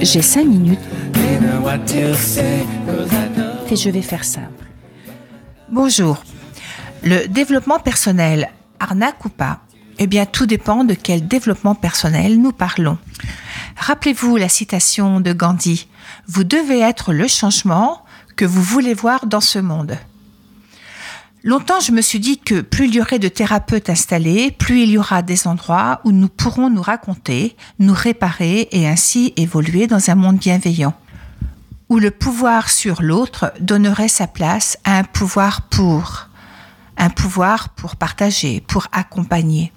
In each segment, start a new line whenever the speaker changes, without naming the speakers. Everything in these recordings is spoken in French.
J'ai cinq minutes et je vais faire simple. Bonjour. Le développement personnel, arnaque ou pas Eh bien, tout dépend de quel développement personnel nous parlons. Rappelez-vous la citation de Gandhi. Vous devez être le changement que vous voulez voir dans ce monde. Longtemps, je me suis dit que plus il y aurait de thérapeutes installés, plus il y aura des endroits où nous pourrons nous raconter, nous réparer et ainsi évoluer dans un monde bienveillant. Où le pouvoir sur l'autre donnerait sa place à un pouvoir pour. Un pouvoir pour partager, pour accompagner.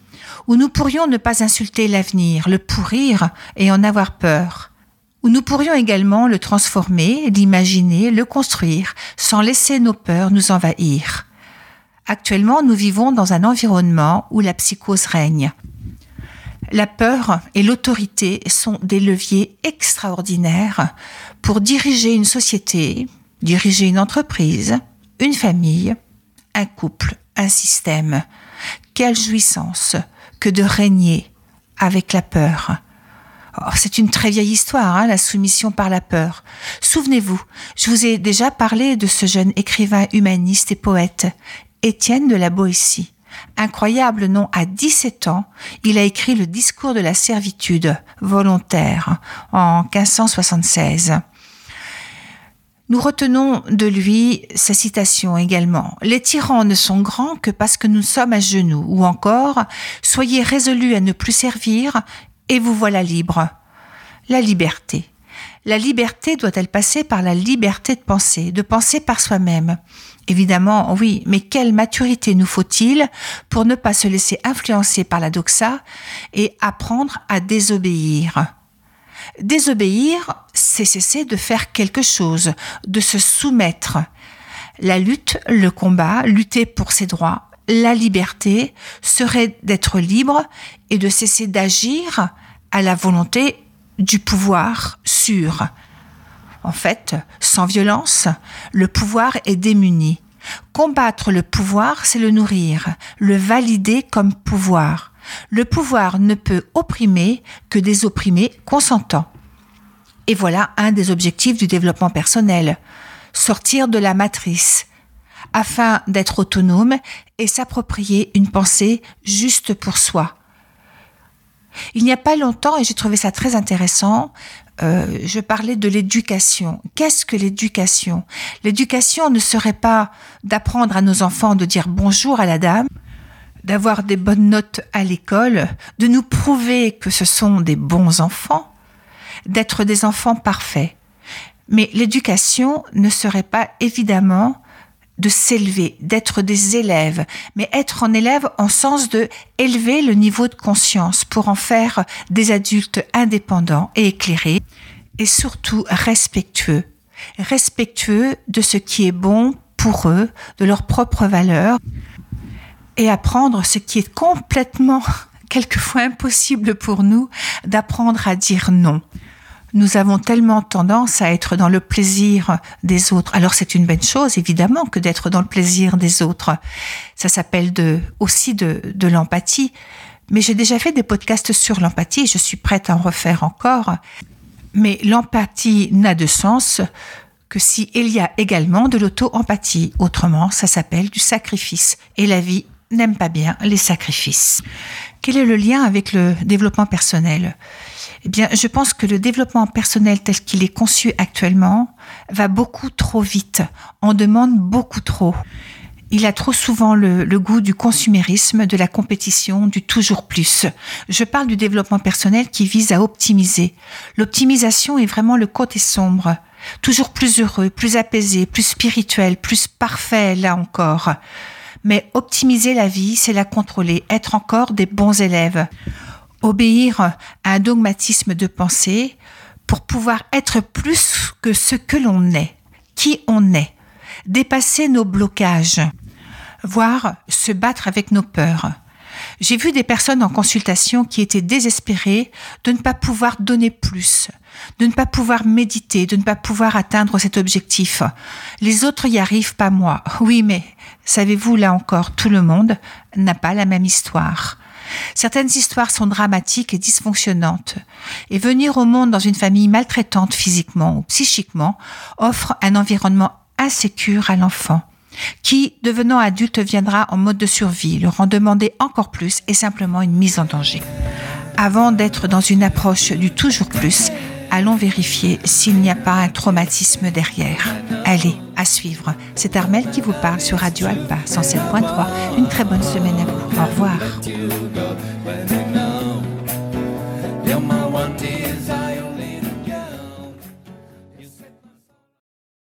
Où nous pourrions ne pas insulter l'avenir, le pourrir et en avoir peur. Où nous pourrions également le transformer, l'imaginer, le construire, sans laisser nos peurs nous envahir Actuellement, nous vivons dans un environnement où la psychose règne. La peur et l'autorité sont des leviers extraordinaires pour diriger une société, diriger une entreprise, une famille, un couple, un système. Quelle jouissance que de régner avec la peur. Oh, c'est une très vieille histoire, hein, la soumission par la peur. Souvenez-vous, je vous ai déjà parlé de ce jeune écrivain humaniste et poète, Étienne de la Boétie. Incroyable nom, à 17 ans, il a écrit le discours de la servitude volontaire en 1576. Nous retenons de lui sa citation également. Les tyrans ne sont grands que parce que nous sommes à genoux, ou encore Soyez résolus à ne plus servir, et vous voilà libre. La liberté. La liberté doit-elle passer par la liberté de penser, de penser par soi-même? Évidemment, oui, mais quelle maturité nous faut-il pour ne pas se laisser influencer par la doxa et apprendre à désobéir? Désobéir, c'est cesser de faire quelque chose, de se soumettre. La lutte, le combat, lutter pour ses droits, la liberté serait d'être libre et de cesser d'agir à la volonté du pouvoir sûr. En fait, sans violence, le pouvoir est démuni. Combattre le pouvoir, c'est le nourrir, le valider comme pouvoir. Le pouvoir ne peut opprimer que des opprimés consentants. Et voilà un des objectifs du développement personnel. Sortir de la matrice, afin d'être autonome et s'approprier une pensée juste pour soi. Il n'y a pas longtemps, et j'ai trouvé ça très intéressant, euh, je parlais de l'éducation. Qu'est-ce que l'éducation? L'éducation ne serait pas d'apprendre à nos enfants de dire bonjour à la dame, d'avoir des bonnes notes à l'école, de nous prouver que ce sont des bons enfants, d'être des enfants parfaits. Mais l'éducation ne serait pas évidemment de s'élever, d'être des élèves, mais être en élève en sens de élever le niveau de conscience pour en faire des adultes indépendants et éclairés, et surtout respectueux, respectueux de ce qui est bon pour eux, de leurs propres valeurs, et apprendre ce qui est complètement, quelquefois impossible pour nous, d'apprendre à dire non nous avons tellement tendance à être dans le plaisir des autres. Alors c'est une bonne chose, évidemment, que d'être dans le plaisir des autres. Ça s'appelle de, aussi de, de l'empathie. Mais j'ai déjà fait des podcasts sur l'empathie, je suis prête à en refaire encore. Mais l'empathie n'a de sens que s'il y a également de l'auto-empathie. Autrement, ça s'appelle du sacrifice. Et la vie n'aime pas bien les sacrifices. Quel est le lien avec le développement personnel? Eh bien, je pense que le développement personnel tel qu'il est conçu actuellement va beaucoup trop vite, en demande beaucoup trop. Il a trop souvent le, le, goût du consumérisme, de la compétition, du toujours plus. Je parle du développement personnel qui vise à optimiser. L'optimisation est vraiment le côté sombre. Toujours plus heureux, plus apaisé, plus spirituel, plus parfait, là encore. Mais optimiser la vie, c'est la contrôler, être encore des bons élèves obéir à un dogmatisme de pensée pour pouvoir être plus que ce que l'on est, qui on est, dépasser nos blocages, voire se battre avec nos peurs. J'ai vu des personnes en consultation qui étaient désespérées de ne pas pouvoir donner plus, de ne pas pouvoir méditer, de ne pas pouvoir atteindre cet objectif. Les autres y arrivent, pas moi. Oui, mais savez-vous, là encore, tout le monde n'a pas la même histoire. Certaines histoires sont dramatiques et dysfonctionnantes. Et venir au monde dans une famille maltraitante physiquement ou psychiquement offre un environnement insécure à l'enfant qui, devenant adulte, viendra en mode de survie, leur en demander encore plus et simplement une mise en danger. Avant d'être dans une approche du toujours plus, allons vérifier s'il n'y a pas un traumatisme derrière. Allez, à suivre. C'est Armel qui vous parle sur Radio Alpa 107.3. Une très bonne semaine à vous. Au revoir.